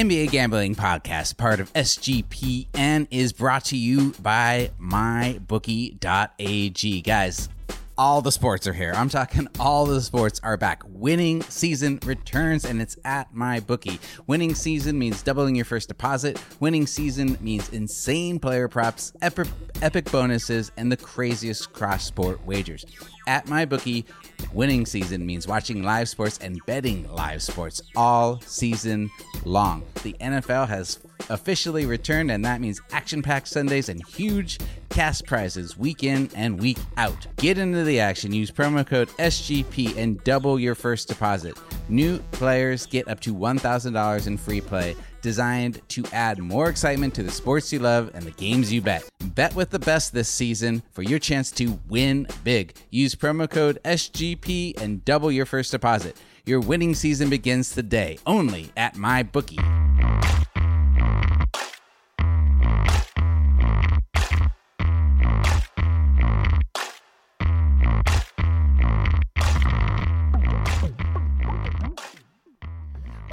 NBA Gambling Podcast, part of SGPN, is brought to you by MyBookie.ag. Guys, all the sports are here. I'm talking all the sports are back. Winning season returns and it's at my bookie. Winning season means doubling your first deposit. Winning season means insane player props, epic bonuses, and the craziest cross sport wagers. At my bookie, winning season means watching live sports and betting live sports all season long. The NFL has officially returned, and that means action packed Sundays and huge cash prizes week in and week out. Get into the action. Use promo code SGP and double your first deposit. New players get up to $1,000 in free play, designed to add more excitement to the sports you love and the games you bet. Bet with the best this season for your chance to win big. Use promo code SGP and double your first deposit. Your winning season begins today, only at MyBookie.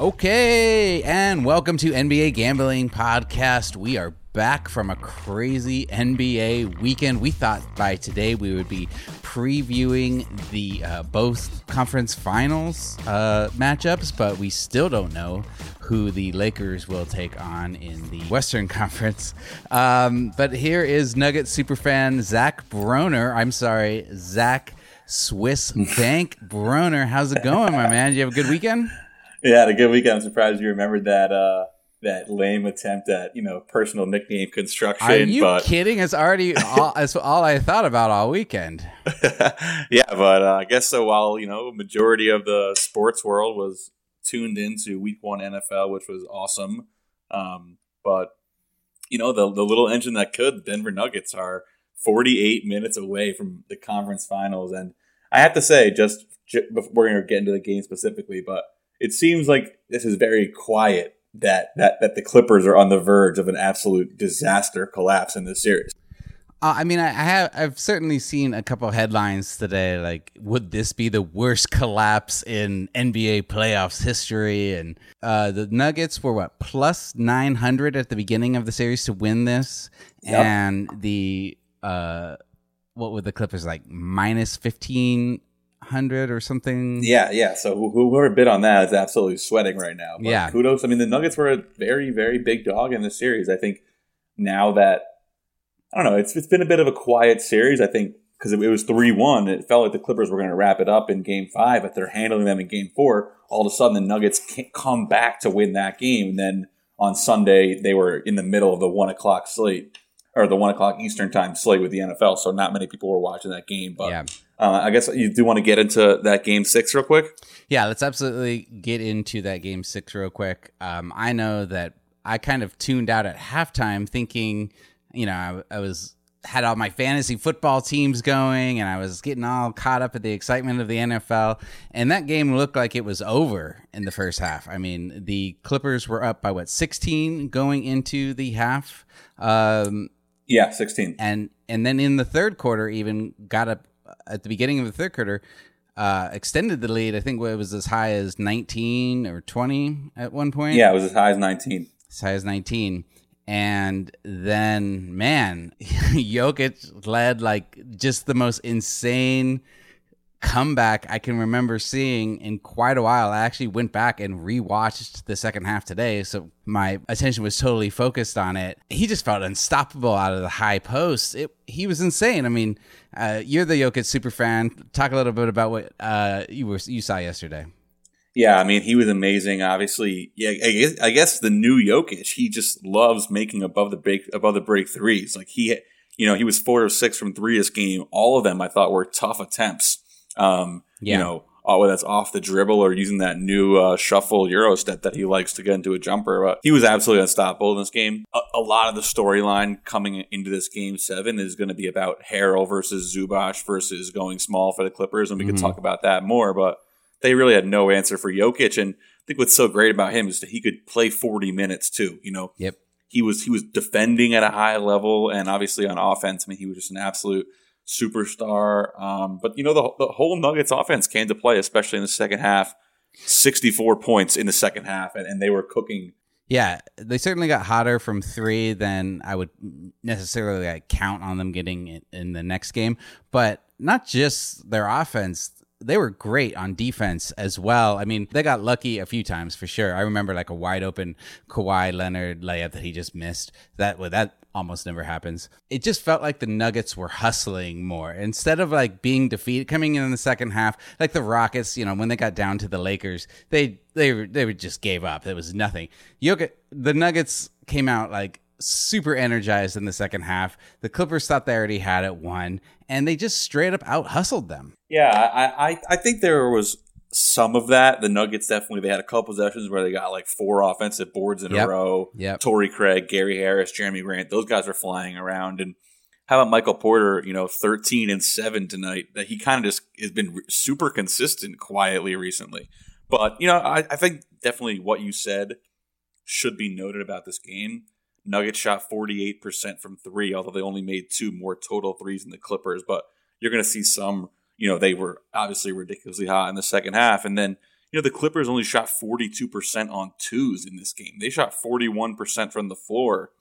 Okay, and welcome to NBA Gambling Podcast. We are back from a crazy NBA weekend. We thought by today we would be previewing the uh, both conference finals uh, matchups, but we still don't know who the Lakers will take on in the Western Conference. Um, but here is Nugget superfan Zach Broner. I'm sorry, Zach Swiss Bank Broner. How's it going, my man? Did you have a good weekend? Yeah, had a good weekend. I'm surprised you remembered that uh, that lame attempt at you know personal nickname construction. Are you but kidding? It's already all, it's all I thought about all weekend. yeah, but uh, I guess so. While you know, majority of the sports world was tuned into Week One NFL, which was awesome. Um, but you know, the the little engine that could, Denver Nuggets are 48 minutes away from the conference finals, and I have to say, just, just we're going to get into the game specifically, but it seems like this is very quiet that that that the Clippers are on the verge of an absolute disaster collapse in this series. Uh, I mean, I, I have I've certainly seen a couple of headlines today, like would this be the worst collapse in NBA playoffs history? And uh, the Nuggets were what plus nine hundred at the beginning of the series to win this, Yep. and the uh, what were the Clippers like minus fifteen hundred or something? Yeah, yeah. So whoever bid on that is absolutely sweating right now. But Yeah. kudos. I mean, the Nuggets were a very, very big dog in this series. I think now that I don't know, it's it's been a bit of a quiet series. I think because it, it was three one, it felt like the Clippers were going to wrap it up in Game Five, but they're handling them in Game Four. All of a sudden, the Nuggets can't come back to win that game. And then on Sunday, they were in the middle of the one o'clock slate or the one o'clock Eastern time slate with the NFL. So not many people were watching that game. But Yeah. Uh, I guess you do want to get into that Game Six real quick. Yeah, let's absolutely get into that game six real quick. Um, I know that I kind of tuned out at halftime, thinking, you know, I, I was had all my fantasy football teams going, and I was getting all caught up at the excitement of the NFL. And that game looked like it was over in the first half. I mean, the Clippers were up by what sixteen going into the half. Um, Yeah, sixteen. and and then in the third quarter even got up at the beginning of the third quarter uh extended the lead. I think it was as high as 19 or 20 at one point. Yeah, it was as high as nineteen. as high as 19 and then man Jokic led like just the most insane comeback I can remember seeing in quite a while. I actually went back and rewatched the second half today, so my attention was totally focused on it. He just felt unstoppable out of the high post. It, he was insane. I mean, uh, you're the Jokic super fan. Talk a little bit about what uh, you were you saw yesterday. Yeah, I mean he was amazing. Obviously, yeah, I guess, I guess the new Jokic, he just loves making above the break above the break threes. Like he, you know, he was four or six from three this game. All of them I thought were tough attempts. Um, Yeah. You know, all whether that's off the dribble or using that new uh, shuffle euro step that he likes to get into a jumper. But he was absolutely unstoppable in this game. A, a lot of the storyline coming into this game seven is going to be about Harrell versus Zubac versus going small for the Clippers, and we Mhm. can talk about that more. But they really had no answer for Jokic, and I think what's so great about him is that he could play 40 minutes too. You know, Yep. he was he was defending at a high level, and obviously on offense, I mean, he was just an absolute superstar. Um, but you know, the, the whole Nuggets offense came to play, especially in the second half. 64 points in the second half, and, and they were cooking Yeah, they certainly got hotter from three than I would necessarily like, count on them getting in, the next game. But not just their offense, they were great on defense as well. I mean, they got lucky a few times for sure. I remember like a wide open Kawhi Leonard layup that he just missed. That that almost never happens. It just felt like the Nuggets were hustling more instead of like being defeated coming in, in the second half. Like the Rockets, you know, when they got down to the Lakers, they they they just gave up. There was nothing. The Nuggets came out like super energized in the second half. The Clippers thought they already had it won, and they just straight up out hustled them. Yeah, I, I, I think there was some of that. The Nuggets definitely they had a couple possessions where they got like four offensive boards in Yep. a row. Yep. Torrey Craig, Gary Harris, Jerami Grant, those guys were flying around. And how about Michael Porter? You know, thirteen and seven tonight. That he kind of just has been super consistent quietly recently. But you know, I, I think definitely what you said should be noted about this game. Nuggets shot forty eight percent from three, although they only made two more total threes than the Clippers. But you're going to see some. You know, they were obviously ridiculously hot in the second half, and then you know, the Clippers only shot 42% on twos in this game. They shot 41% from the floor,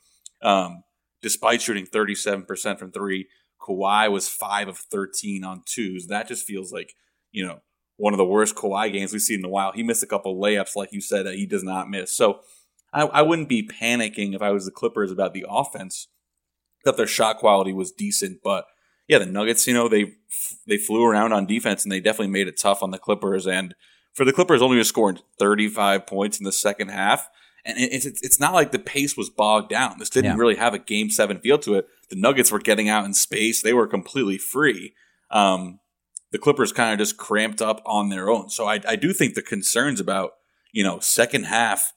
um, despite shooting 37% from three. Kawhi was 5 of 13 on twos. That just feels like, you know, one of the worst Kawhi games we've seen in a while. He missed a couple layups, like you said, that he does not miss. So I, I wouldn't be panicking if I was the Clippers about the offense, that their shot quality was decent. But yeah, the Nuggets, you know, they they flew around on defense and they definitely made it tough on the Clippers. And for the Clippers only score 35 points in the second half. And it's, it's, it's not like the pace was bogged down. This didn't Yeah. really have a game seven feel to it. The Nuggets were getting out in space. They were completely free. Um, the Clippers kind of just cramped up on their own. So I, I do think the concerns about, you know, second half,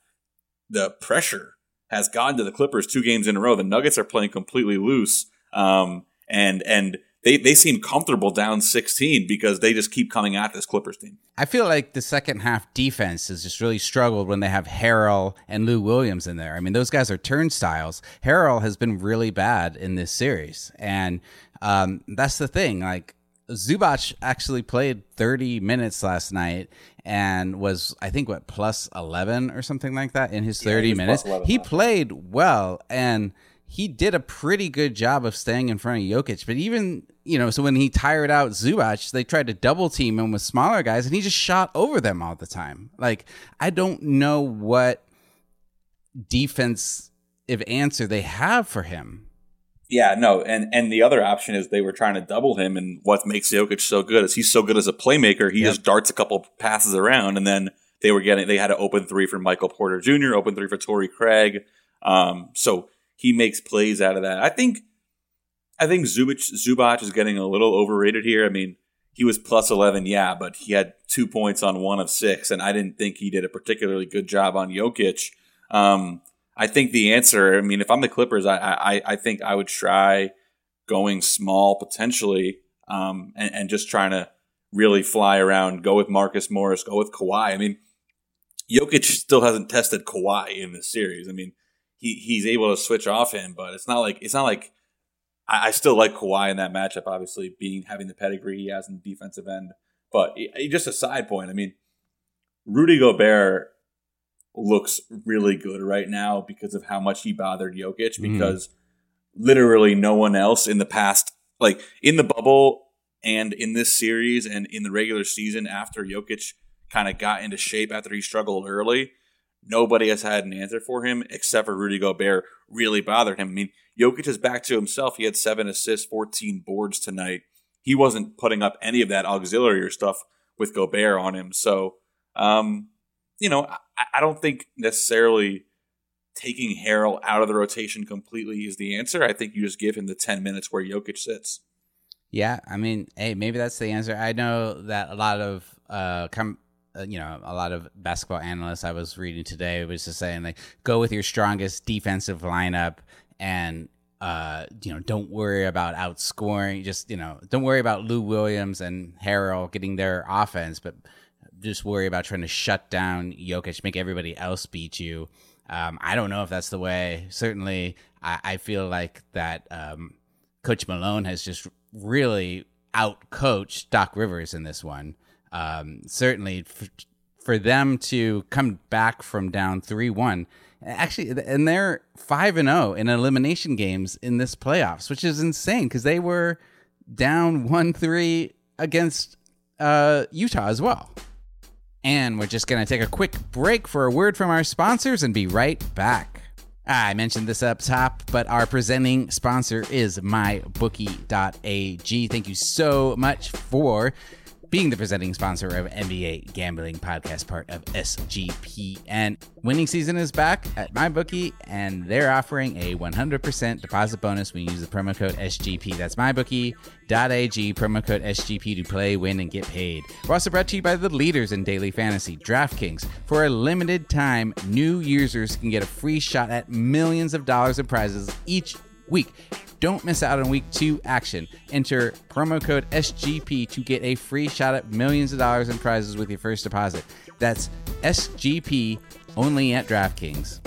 the pressure has gotten to the Clippers two games in a row. The Nuggets are playing completely loose. Um, and, and they, they seem comfortable down 16 because they just keep coming at this Clippers team. I feel like the second half defense has just really struggled when they have Harrell and Lou Williams in there. I mean, those guys are turnstiles. Harrell has been really bad in this series, and um, that's the thing. Like Zubac actually played 30 minutes last night and was, I think, what plus 11 or something like that in his 30 he was plus minutes. He played well and he did a pretty good job of staying in front of Jokic. But even, you know, so when he tired out Zubac, they tried to double team him with smaller guys and he just shot over them all the time. Like, I don't know what defensive answer they have for him. Yeah, no, and and the other option is they were trying to double him, and what makes Jokic so good is he's so good as a playmaker. He Yep. just darts a couple passes around, and then they were getting they had an open three for Michael Porter Jr., open three for Torrey Craig. Um, so he makes plays out of that. I think I think Zubac Zubac is getting a little overrated here. I mean, he was plus eleven, yeah, but he had two points on one of six, and I didn't think he did a particularly good job on Jokic. Um, I think the answer. I mean, if I'm the Clippers, I I, I think I would try going small potentially, um, and, and just trying to really fly around. Go with Marcus Morris. Go with Kawhi. I mean, Jokic still hasn't tested Kawhi in this series. I mean, he he's able to switch off him, but it's not like it's not like I, I still like Kawhi in that matchup. Obviously, being having the pedigree he has in the defensive end, but it- just a side point. I mean, Rudy Gobert looks really good right now because of how much he bothered Jokic. Mhm. Because literally no one else in the past, like in the bubble and in this series and in the regular season after Jokic kind of got into shape after he struggled early, nobody has had an answer for him except for Rudy Gobert. Really bothered him. I mean, Jokic is back to himself. He had seven assists, 14 boards tonight. He wasn't putting up any of that auxiliary stuff with Gobert on him. So, um, you know, I, I don't think necessarily taking Harrell out of the rotation completely is the answer. I think you just give him the 10 minutes where Jokic sits. Yeah, I mean, hey, maybe that's the answer. I know that a lot of uh, uh, you know, a lot of basketball analysts I was reading today was just saying like, go with your strongest defensive lineup, and uh, you know, don't worry about outscoring. Just you know, don't worry about Lou Williams and Harrell getting their offense, but just worry about trying to shut down Jokic, make everybody else beat you. Um, I don't know if that's the way. Certainly, I, I feel like that um, Coach Malone has just really out coached Doc Rivers in this one. Um, certainly, f- for them to come back from down 3 1 Actually, and they're five and zero in elimination games in this playoffs, which is insane because they were down one three against uh, Utah as well. And we're just going to take a quick break for a word from our sponsors and be right back. I mentioned this up top, but our presenting sponsor is mybookie.ag. Thank you so much for being the presenting sponsor of NBA Gambling Podcast, part of SGPN. Winning season is back at MyBookie, and they're offering a 100% deposit bonus when you use the promo code SGP. That's MyBookie.ag, promo code SGP to play, win, and get paid. We're also brought to you by the leaders in daily fantasy, DraftKings. For a limited time, new users can get a free shot at millions of dollars in prizes each week. Don't miss out on week two action. Enter promo code SGP to get a free shot at millions of dollars in prizes with your first deposit. That's SGP only at DraftKings.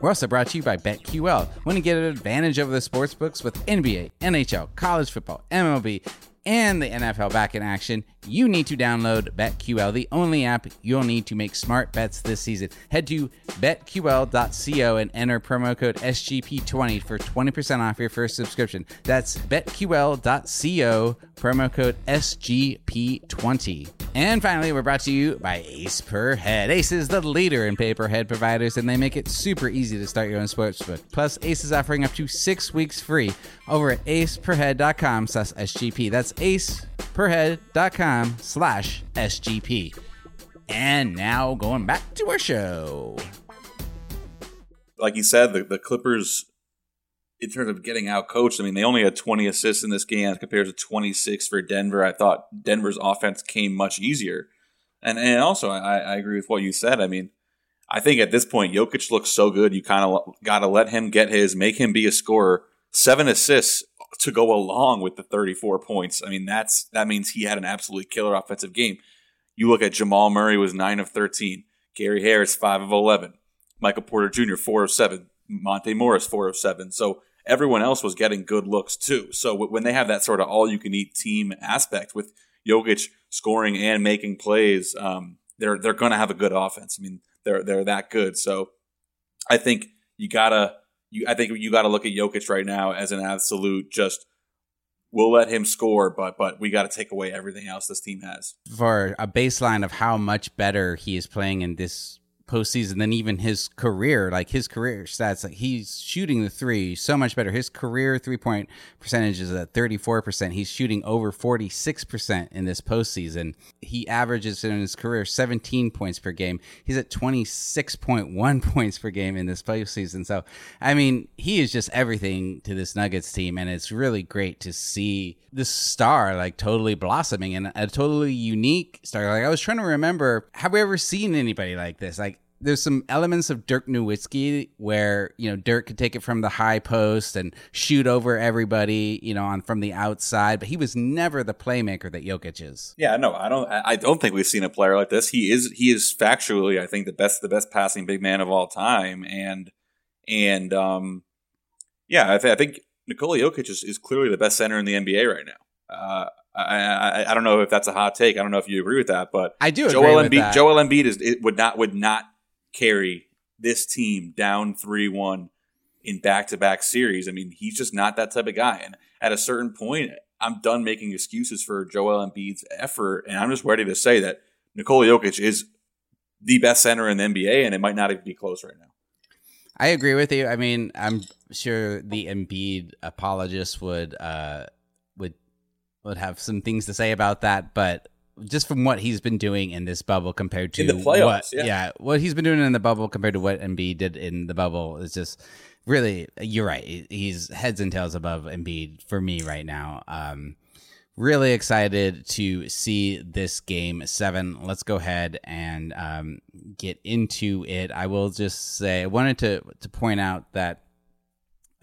We're also brought to you by BetQL. Want to get an advantage over the sportsbooks with NBA, NHL, college football, MLB, and the NFL back in action, you need to download BetQL, the only app you'll need to make smart bets this season. Head to betql.co and enter promo code SGP20 for 20% off your first subscription. That's betql.co, promo code SGP20. And finally, we're brought to you by Ace Per Head. Ace is the leader in pay per head providers, and they make it super easy to start your own sportsbook. Plus, Ace is offering up to six weeks free over at aceperhead.com slash SGP. That's aceperhead.com slash SGP. And now going back to our show. Like you said, the, the Clippers, in terms of getting out coached, I mean, they only had 20 assists in this game as compared to 26 for Denver. I thought Denver's offense came much easier. And and also, I, I agree with what you said. I mean, I think at this point, Jokic looks so good. You kind of got to let him get his, make him be a scorer. Seven assists to go along with the 34 points. I mean, that's that means he had an absolutely killer offensive game. You look at Jamal Murray was 9 of 13, Gary Harris 5 of 11, Michael Porter Jr. 4 of 7, Monte Morris 4 of 7. So everyone else was getting good looks too. So when they have that sort of all you can eat team aspect with Jokic scoring and making plays, um, they're they're going to have a good offense. I mean, they're they're that good. So I think you gotta you, I think you got to look at Jokic right now as an absolute just. We'll let him score, but but we got to take away everything else this team has. For a baseline of how much better he is playing in this postseason than even his career. Like his career stats, like he's shooting the three so much better. His career three point percentage is at 34%. He's shooting over 46% in this postseason. He averages in his career 17 points per game. He's at 26.1 points per game in this postseason. So, I mean, he is just everything to this Nuggets team. And it's really great to see this star like totally blossoming and a totally unique star. Like I was trying to remember, have we ever seen anybody like this? Like there's some elements of Dirk Nowitzki where you know Dirk could take it from the high post and shoot over everybody, you know, on from the outside, but he was never the playmaker that Jokic is. Yeah, no, I don't. I don't think we've seen a player like this. He is he is factually, I think, the best the best passing big man of all time, and and um, yeah, I, th- I think Nikola Jokic is, is clearly the best center in the NBA right now. Uh, I, I, I don't know if that's a hot take. I don't know if you agree with that, but I do. Joel Embiid. Joel Embiid is it would not would not carry this team down 3 1 in back to back series. I mean, he's just not that type of guy. And at a certain point, I'm done making excuses for Joel Embiid's effort. And I'm just ready to say that Nikola Jokic is the best center in the NBA, and it might not even be close right now. I agree with you. I mean, I'm sure the Embiid apologists would uh, would would have some things to say about that, but just from what he's been doing in this bubble compared to playoffs, what, yeah. yeah, what he's been doing in the bubble compared to what Embiid did in the bubble is just really. You're right. He's heads and tails above Embiid for me right now. Um, really excited to see this game seven. Let's go ahead and um, get into it. I will just say I wanted to to point out that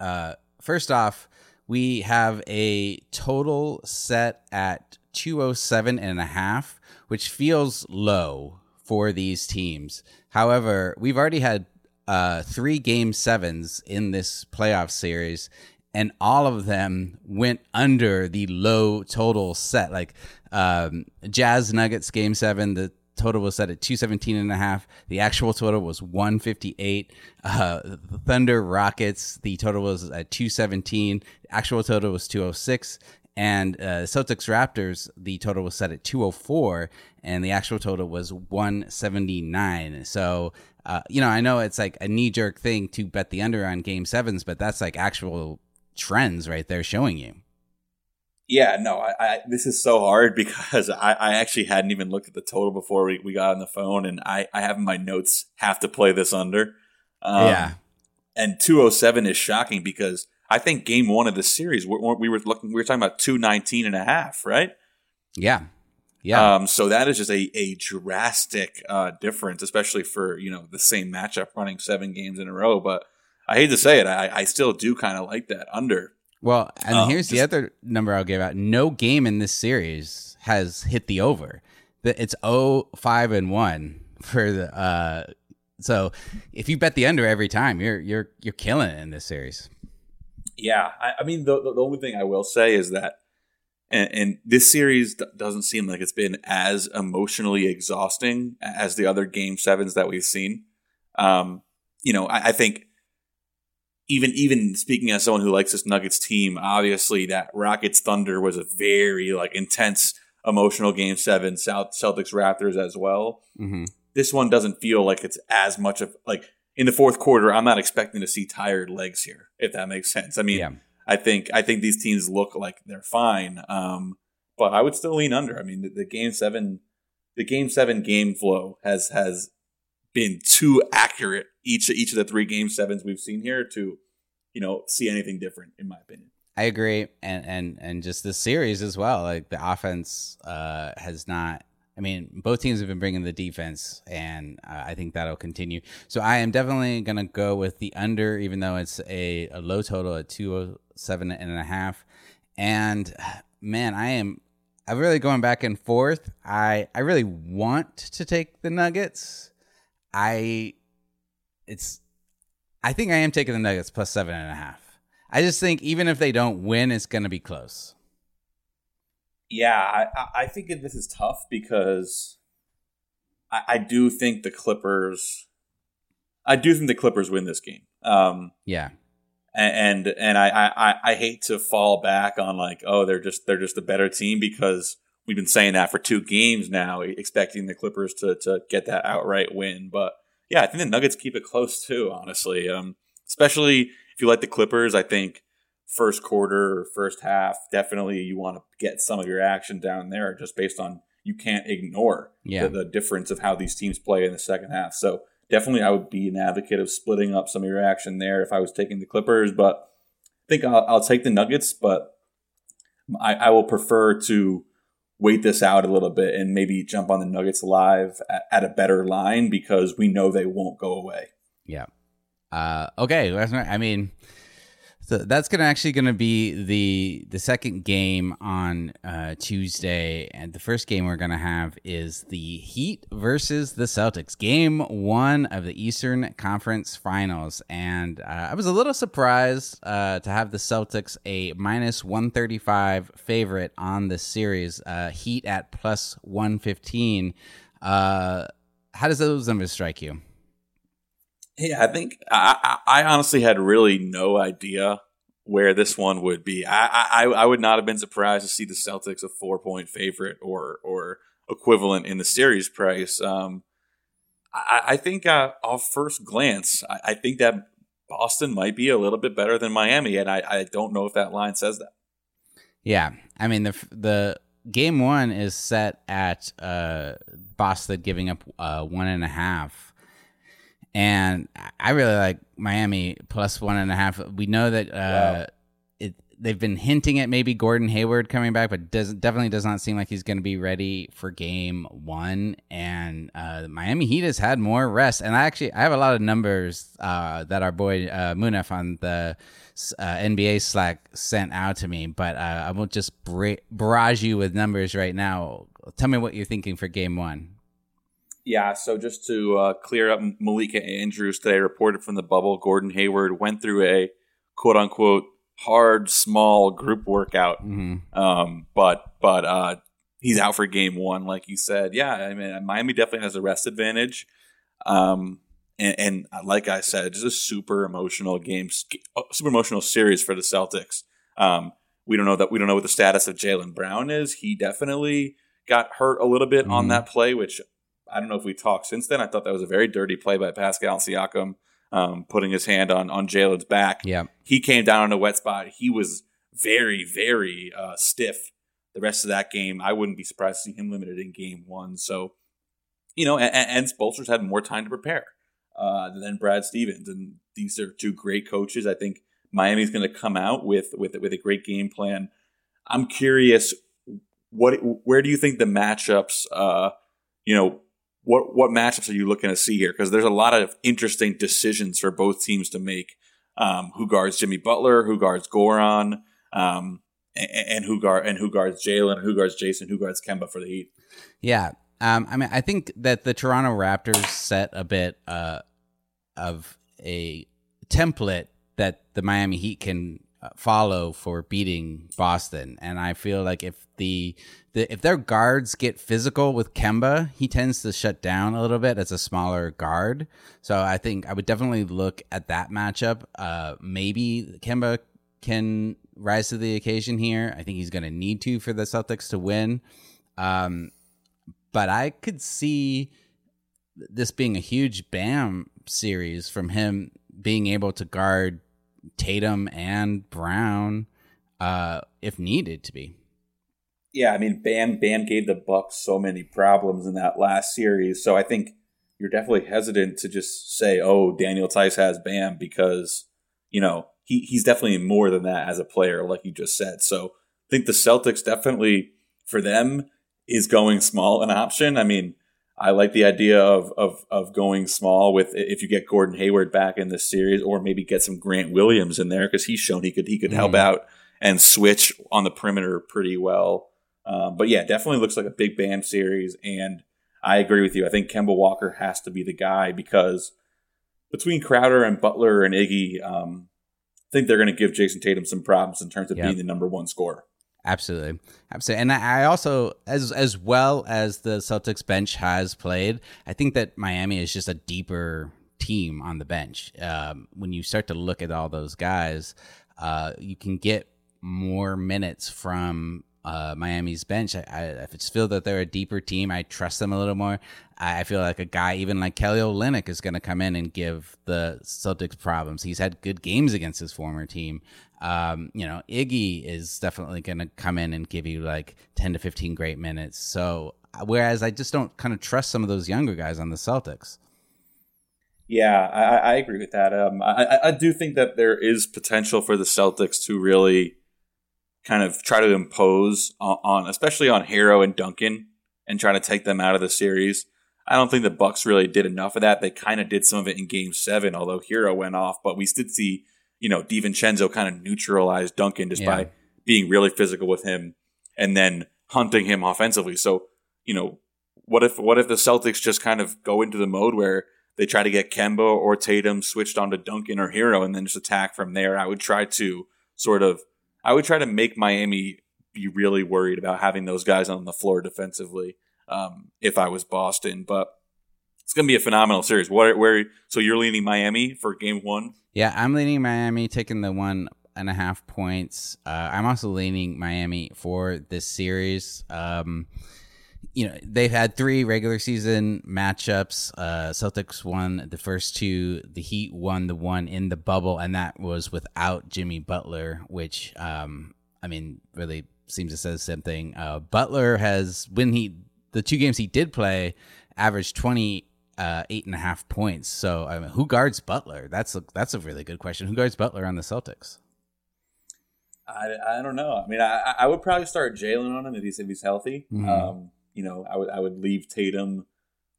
uh, first off, we have a total set at 207 and a half, which feels low for these teams. However, we've already had uh, three game sevens in this playoff series, and all of them went under the low total set. Like um, Jazz Nuggets game seven, the total was set at 217 and a half. The actual total was 158. Uh, Thunder Rockets, the total was at 217. The actual total was 206. And uh, Celtics Raptors, the total was set at 204, and the actual total was 179. So, uh, you know, I know it's like a knee jerk thing to bet the under on game sevens, but that's like actual trends right there showing you. Yeah, no, I, I, this is so hard because I, I actually hadn't even looked at the total before we, we got on the phone, and I, I have in my notes have to play this under. Um, yeah, and 207 is shocking because I think game one of the series we, we were looking we were talking about 219 and a half, right? Yeah. Yeah. Um, so that is just a, a drastic uh, difference, especially for you know the same matchup running seven games in a row. But I hate to say it, I, I still do kind of like that under. Well, and um, here's just, the other number I'll give out. No game in this series has hit the over. It's 0, 5, and 1 for the uh so if you bet the under every time, you're you're you're killing it in this series. Yeah, I, I mean the, the only thing I will say is that and, and this series d- doesn't seem like it's been as emotionally exhausting as the other game sevens that we've seen. Um, you know, I, I think even even speaking as someone who likes this Nuggets team, obviously that Rockets Thunder was a very like intense emotional game seven. South Celtics Raptors as well. Mm-hmm. This one doesn't feel like it's as much of like in the fourth quarter. I'm not expecting to see tired legs here, if that makes sense. I mean, yeah. I think I think these teams look like they're fine, um, but I would still lean under. I mean, the, the game seven, the game seven game flow has has been too accurate each each of the three game sevens we've seen here to, you know, see anything different in my opinion. I agree, and and and just this series as well. Like the offense uh, has not. I mean, both teams have been bringing the defense, and uh, I think that'll continue. So I am definitely going to go with the under, even though it's a, a low total at two oh seven and a half. And man, I am. I'm really going back and forth. I I really want to take the Nuggets I it's I think I am taking the Nuggets plus seven and a half. I just think even if they don't win, it's going to be close. Yeah, I, I think this is tough because I, I, do think the Clippers. I do think the Clippers win this game. Um, yeah, and and I, I I hate to fall back on like oh they're just they're just a better team because we've been saying that for two games now, expecting the Clippers to to get that outright win. But yeah, I think the Nuggets keep it close too. Honestly, um, especially if you like the Clippers, I think first quarter or first half, definitely you want to get some of your action down there, just based on you can't ignore yeah. the, the difference of how these teams play in the second half. So definitely, I would be an advocate of splitting up some of your action there if I was taking the Clippers, but. I think I'll, I'll take the Nuggets, but I, I will prefer to wait this out a little bit and maybe jump on the Nuggets live at, at a better line because we know they won't go away. Yeah. Uh, okay. I mean, so that's gonna actually gonna be the the second game on uh, Tuesday, and the first game we're gonna have is the Heat versus the Celtics. Game one of the Eastern Conference Finals, and uh, I was a little surprised uh, to have the Celtics a minus one thirty five favorite on this series. Uh, Heat at plus one fifteen. Uh, how does those numbers strike you? Yeah, I think I, I honestly had really no idea where this one would be. I, I I would not have been surprised to see the Celtics a four point favorite or or equivalent in the series price. Um, I, I think uh, off first glance, I, I, think that Boston might be a little bit better than Miami, and I, I don't know if that line says that. Yeah, I mean the the game one is set at uh, Boston giving up uh, one and a half and I really like Miami plus one and a half. We know that uh, wow. it, they've been hinting at maybe Gordon Hayward coming back, but does definitely does not seem like he's going to be ready for Game One. And uh, Miami Heat has had more rest, and I actually I have a lot of numbers uh, that our boy uh, Munaf on the uh, NBA Slack sent out to me, but uh, I won't just bra- barrage you with numbers right now. Tell me what you're thinking for Game One. Yeah, so just to uh, clear up, Malika Andrews today reported from the bubble. Gordon Hayward went through a quote unquote hard, small group workout, mm-hmm. um, but but uh, he's out for game one, like you said. Yeah, I mean, Miami definitely has a rest advantage. Um, and, and like I said, just a super emotional game, super emotional series for the Celtics. Um, we don't know that we don't know what the status of Jaylen Brown is. He definitely got hurt a little bit mm-hmm. on that play, which I don't know if we talked since then. I thought that was a very dirty play by Pascal Siakam, um, putting his hand on on Jaylen's back. Yeah, he came down on a wet spot. He was very, very uh, stiff. The rest of that game, I wouldn't be surprised to see him limited in game one. So, you know, and, and Spoelstra's had more time to prepare uh, than Brad Stevens, and these are two great coaches. I think Miami's going to come out with with with a great game plan. I'm curious, what where do you think the matchups? Uh, you know, what what matchups are you looking to see here? Because there's a lot of interesting decisions for both teams to make. Um, who guards Jimmy Butler? Who guards Goran? Um, and, and, who guard and who guards Jaylen? Who guards Jayson? Who guards Kemba for the Heat? Yeah, um, I mean, I think that the Toronto Raptors set a bit uh, of a template that the Miami Heat can follow for beating Boston, and I feel like if the, the if their guards get physical with Kemba, he tends to shut down a little bit as a smaller guard. So I think I would definitely look at that matchup. Uh, maybe Kemba can rise to the occasion here. I think he's going to need to for the Celtics to win. Um, but I could see this being a huge Bam series from him being able to guard Tatum and Brown uh, if needed to be. Yeah, I mean, Bam Bam gave the Bucks so many problems in that last series, so I think you're definitely hesitant to just say, "Oh, Daniel Theis has Bam," because you know he he's definitely more than that as a player, like you just said. So I think the Celtics definitely for them is going small an option. I mean, I like the idea of, of of going small with if you get Gordon Hayward back in this series, or maybe get some Grant Williams in there because he's shown he could he could help mm. out and switch on the perimeter pretty well. Um, but yeah, definitely looks like a big Bam series, and I agree with you. I think Kemba Walker has to be the guy because between Crowder and Butler and Iggy, um, I think they're going to give Jayson Tatum some problems in terms of being the number one scorer. Absolutely, absolutely, and I also, as as well as the Celtics bench has played, I think that Miami is just a deeper team on the bench. Um, when you start to look at all those guys, uh, you can get more minutes from uh, Miami's bench. I, I, I just feel that they're a deeper team. I trust them a little more. I, I feel like a guy even like Kelly Olynyk is going to come in and give the Celtics problems. He's had good games against his former team. Um, you know, Iggy is definitely going to come in and give you like 10 to 15 great minutes. So, whereas I just don't kind of trust some of those younger guys on the Celtics. Yeah, I, I agree with that. Um, I, I do think that there is potential for the Celtics to really kind of try to impose on, on, especially on Herro and Duncan, and try to take them out of the series. I don't think the Bucks really did enough of that. They kind of did some of it in Game Seven, although Herro went off. But we did see you know, DiVincenzo kind of neutralized Duncan just yeah. by being really physical with him and then hunting him offensively. So, you know, what if what if the Celtics just kind of go into the mode where they try to get Kemba or Tatum switched onto Duncan or Herro and then just attack from there? I would try to sort of I would try to make Miami be really worried about having those guys on the floor defensively um, if I was Boston. But it's going to be a phenomenal series. Where, where so you're leaning Miami for Game One? Yeah, I'm leaning Miami, taking the one and a half points. Uh, I'm also leaning Miami for this series. Um, you know, they've had three regular season matchups. Uh, Celtics won the first two. The Heat won the one in the bubble, and that was without Jimmy Butler, which, um, I mean, really seems to say something. Uh, Butler has, when he, the two games he did play, averaged 20 uh, eight and a half points. So, I mean, who guards Butler? That's a, that's a really good question. Who guards Butler on the Celtics? I, I don't know. I mean, I, I would probably start Jaylen on him if he's if he's healthy. Mm-hmm. Um, you know, I would I would leave Tatum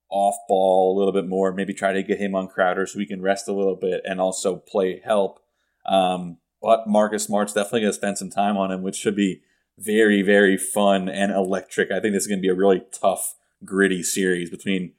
off ball a little bit more. Maybe try to get him on Crowder so he can rest a little bit and also play help. Um, but Marcus Smart's definitely going to spend some time on him, which should be very very fun and electric. I think this is going to be a really tough, gritty series between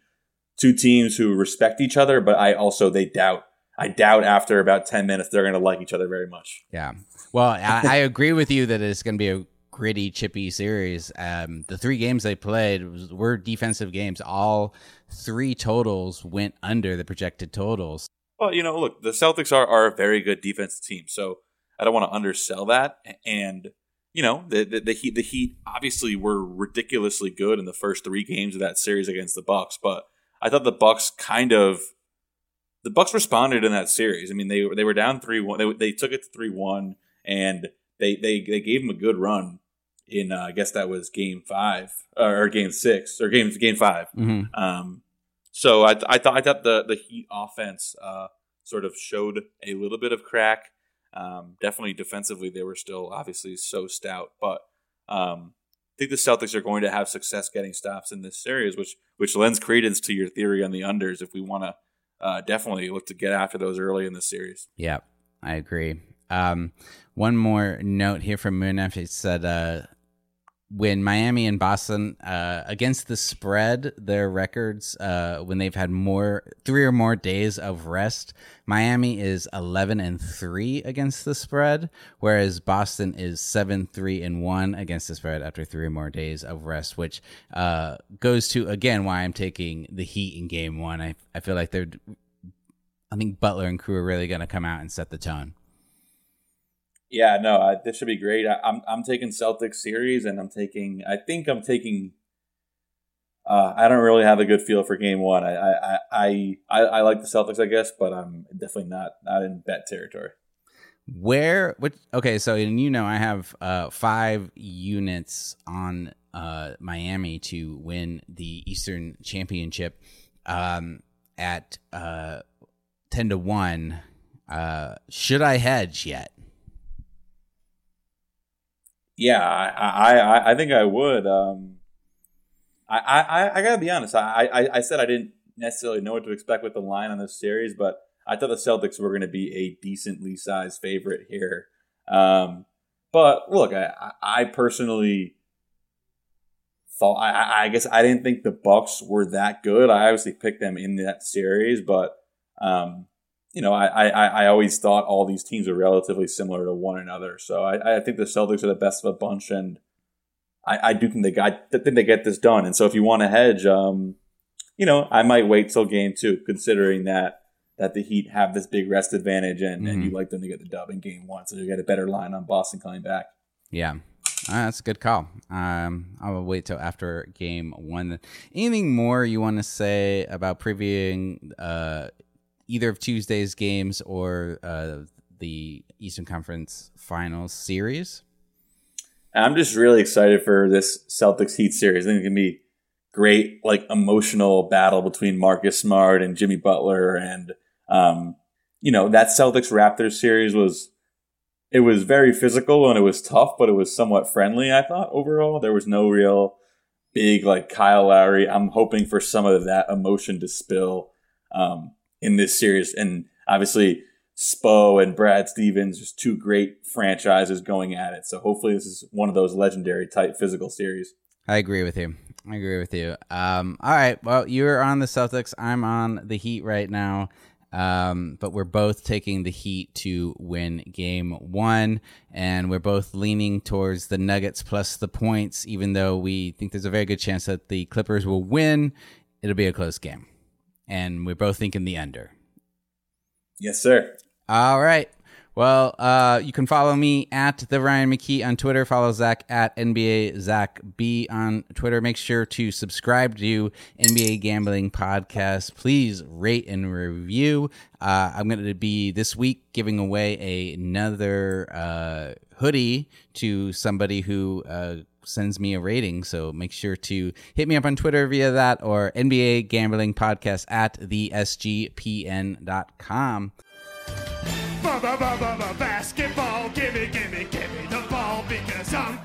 two teams who respect each other, but I also they doubt. I doubt after about ten minutes they're going to like each other very much. Yeah. Well, I, I agree with you that it's going to be a gritty, chippy series. Um, the three games they played were defensive games. All three totals went under the projected totals. Well, you know, look, the Celtics are, are a very good defensive team, so I don't want to undersell that. And you know, the, the, the Heat the Heat obviously were ridiculously good in the first three games of that series against the Bucks, but I thought the Bucks kind of the Bucks responded in that series. I mean, they they were down three one. They, they took it to three one, and they they they gave them a good run in uh, I guess that was game five or game six or game game 5 mm-hmm. Um, so I, I thought I thought the the Heat offense uh, sort of showed a little bit of crack. Um, definitely defensively, they were still obviously so stout, but um, think the Celtics are going to have success getting stops in this series, which which lends credence to your theory on the unders. If we want to uh, definitely look to get after those early in the series. Yeah, I agree. Um, one more note here from Moonef. He said uh, when Miami and Boston uh, against the spread, their records uh, when they've had more three or more days of rest, Miami is eleven and three against the spread, whereas Boston is seven three and one against the spread after three or more days of rest, which uh, goes to again why I'm taking the Heat in Game One. I I feel like they're, I think Butler and crew are really going to come out and set the tone. Yeah, no, uh, this should be great. I, am I'm, I'm taking Celtics series, and I'm taking. I think I'm taking. Uh, I don't really have a good feel for Game One. I I, I I I like the Celtics, I guess, but I'm definitely not not in bet territory. Where? Which? Okay, so and you know I have uh, five units on uh, Miami to win the Eastern Championship um, at uh, ten to one. Uh, should I hedge yet? Yeah, I, I, I think I would. Um, I, I, I gotta be honest. I, I, I said I didn't necessarily know what to expect with the line on this series, but I thought the Celtics were going to be a decently sized favorite here. Um, but look, I, I personally thought I, I guess I didn't think the Bucks were that good. I obviously picked them in that series, but um, you know, I, I, I always thought all these teams are relatively similar to one another. So I, I think the Celtics are the best of a bunch, and I, I do think they got think they get this done. And so if you want to hedge, um, you know, I might wait till game two, considering that that the Heat have this big rest advantage, and, mm-hmm. and you mm-hmm. like them to get the dub in game one, so you get a better line on Boston coming back. Yeah. Uh, that's a good call. Um, I'll wait till after game one. Anything more you want to say about previewing uh, either of Tuesday's games or uh, the Eastern Conference Finals series. I'm just really excited for this Celtics Heat series. I think it's gonna be great, like emotional battle between Marcus Smart and Jimmy Butler, and um, you know that Celtics Raptors series was it was very physical and it was tough, but it was somewhat friendly. I thought overall there was no real big like Kyle Lowry. I'm hoping for some of that emotion to spill. Um, in this series. And obviously, Spo and Brad Stevens, just two great franchises going at it. So hopefully, this is one of those legendary type physical series. I agree with you. I agree with you. Um, all right. Well, you're on the Celtics. I'm on the Heat right now. Um, but we're both taking the Heat to win game one, and we're both leaning towards the Nuggets plus the points, even though we think there's a very good chance that the Clippers will win. It'll be a close game and we're both thinking the under. Yes, sir. All right. Well, uh, you can follow me at the Ryan McKee on Twitter. Follow Zach at NBA Zach B on Twitter. Make sure to subscribe to NBA Gambling Podcast. Please rate and review. Uh, I'm going to be this week giving away another uh, hoodie to somebody who uh, sends me a rating. So make sure to hit me up on Twitter via that or NBA Gambling Podcast at the SGPN.com. Basketball, gimme, gimme, gimme the ball because I'm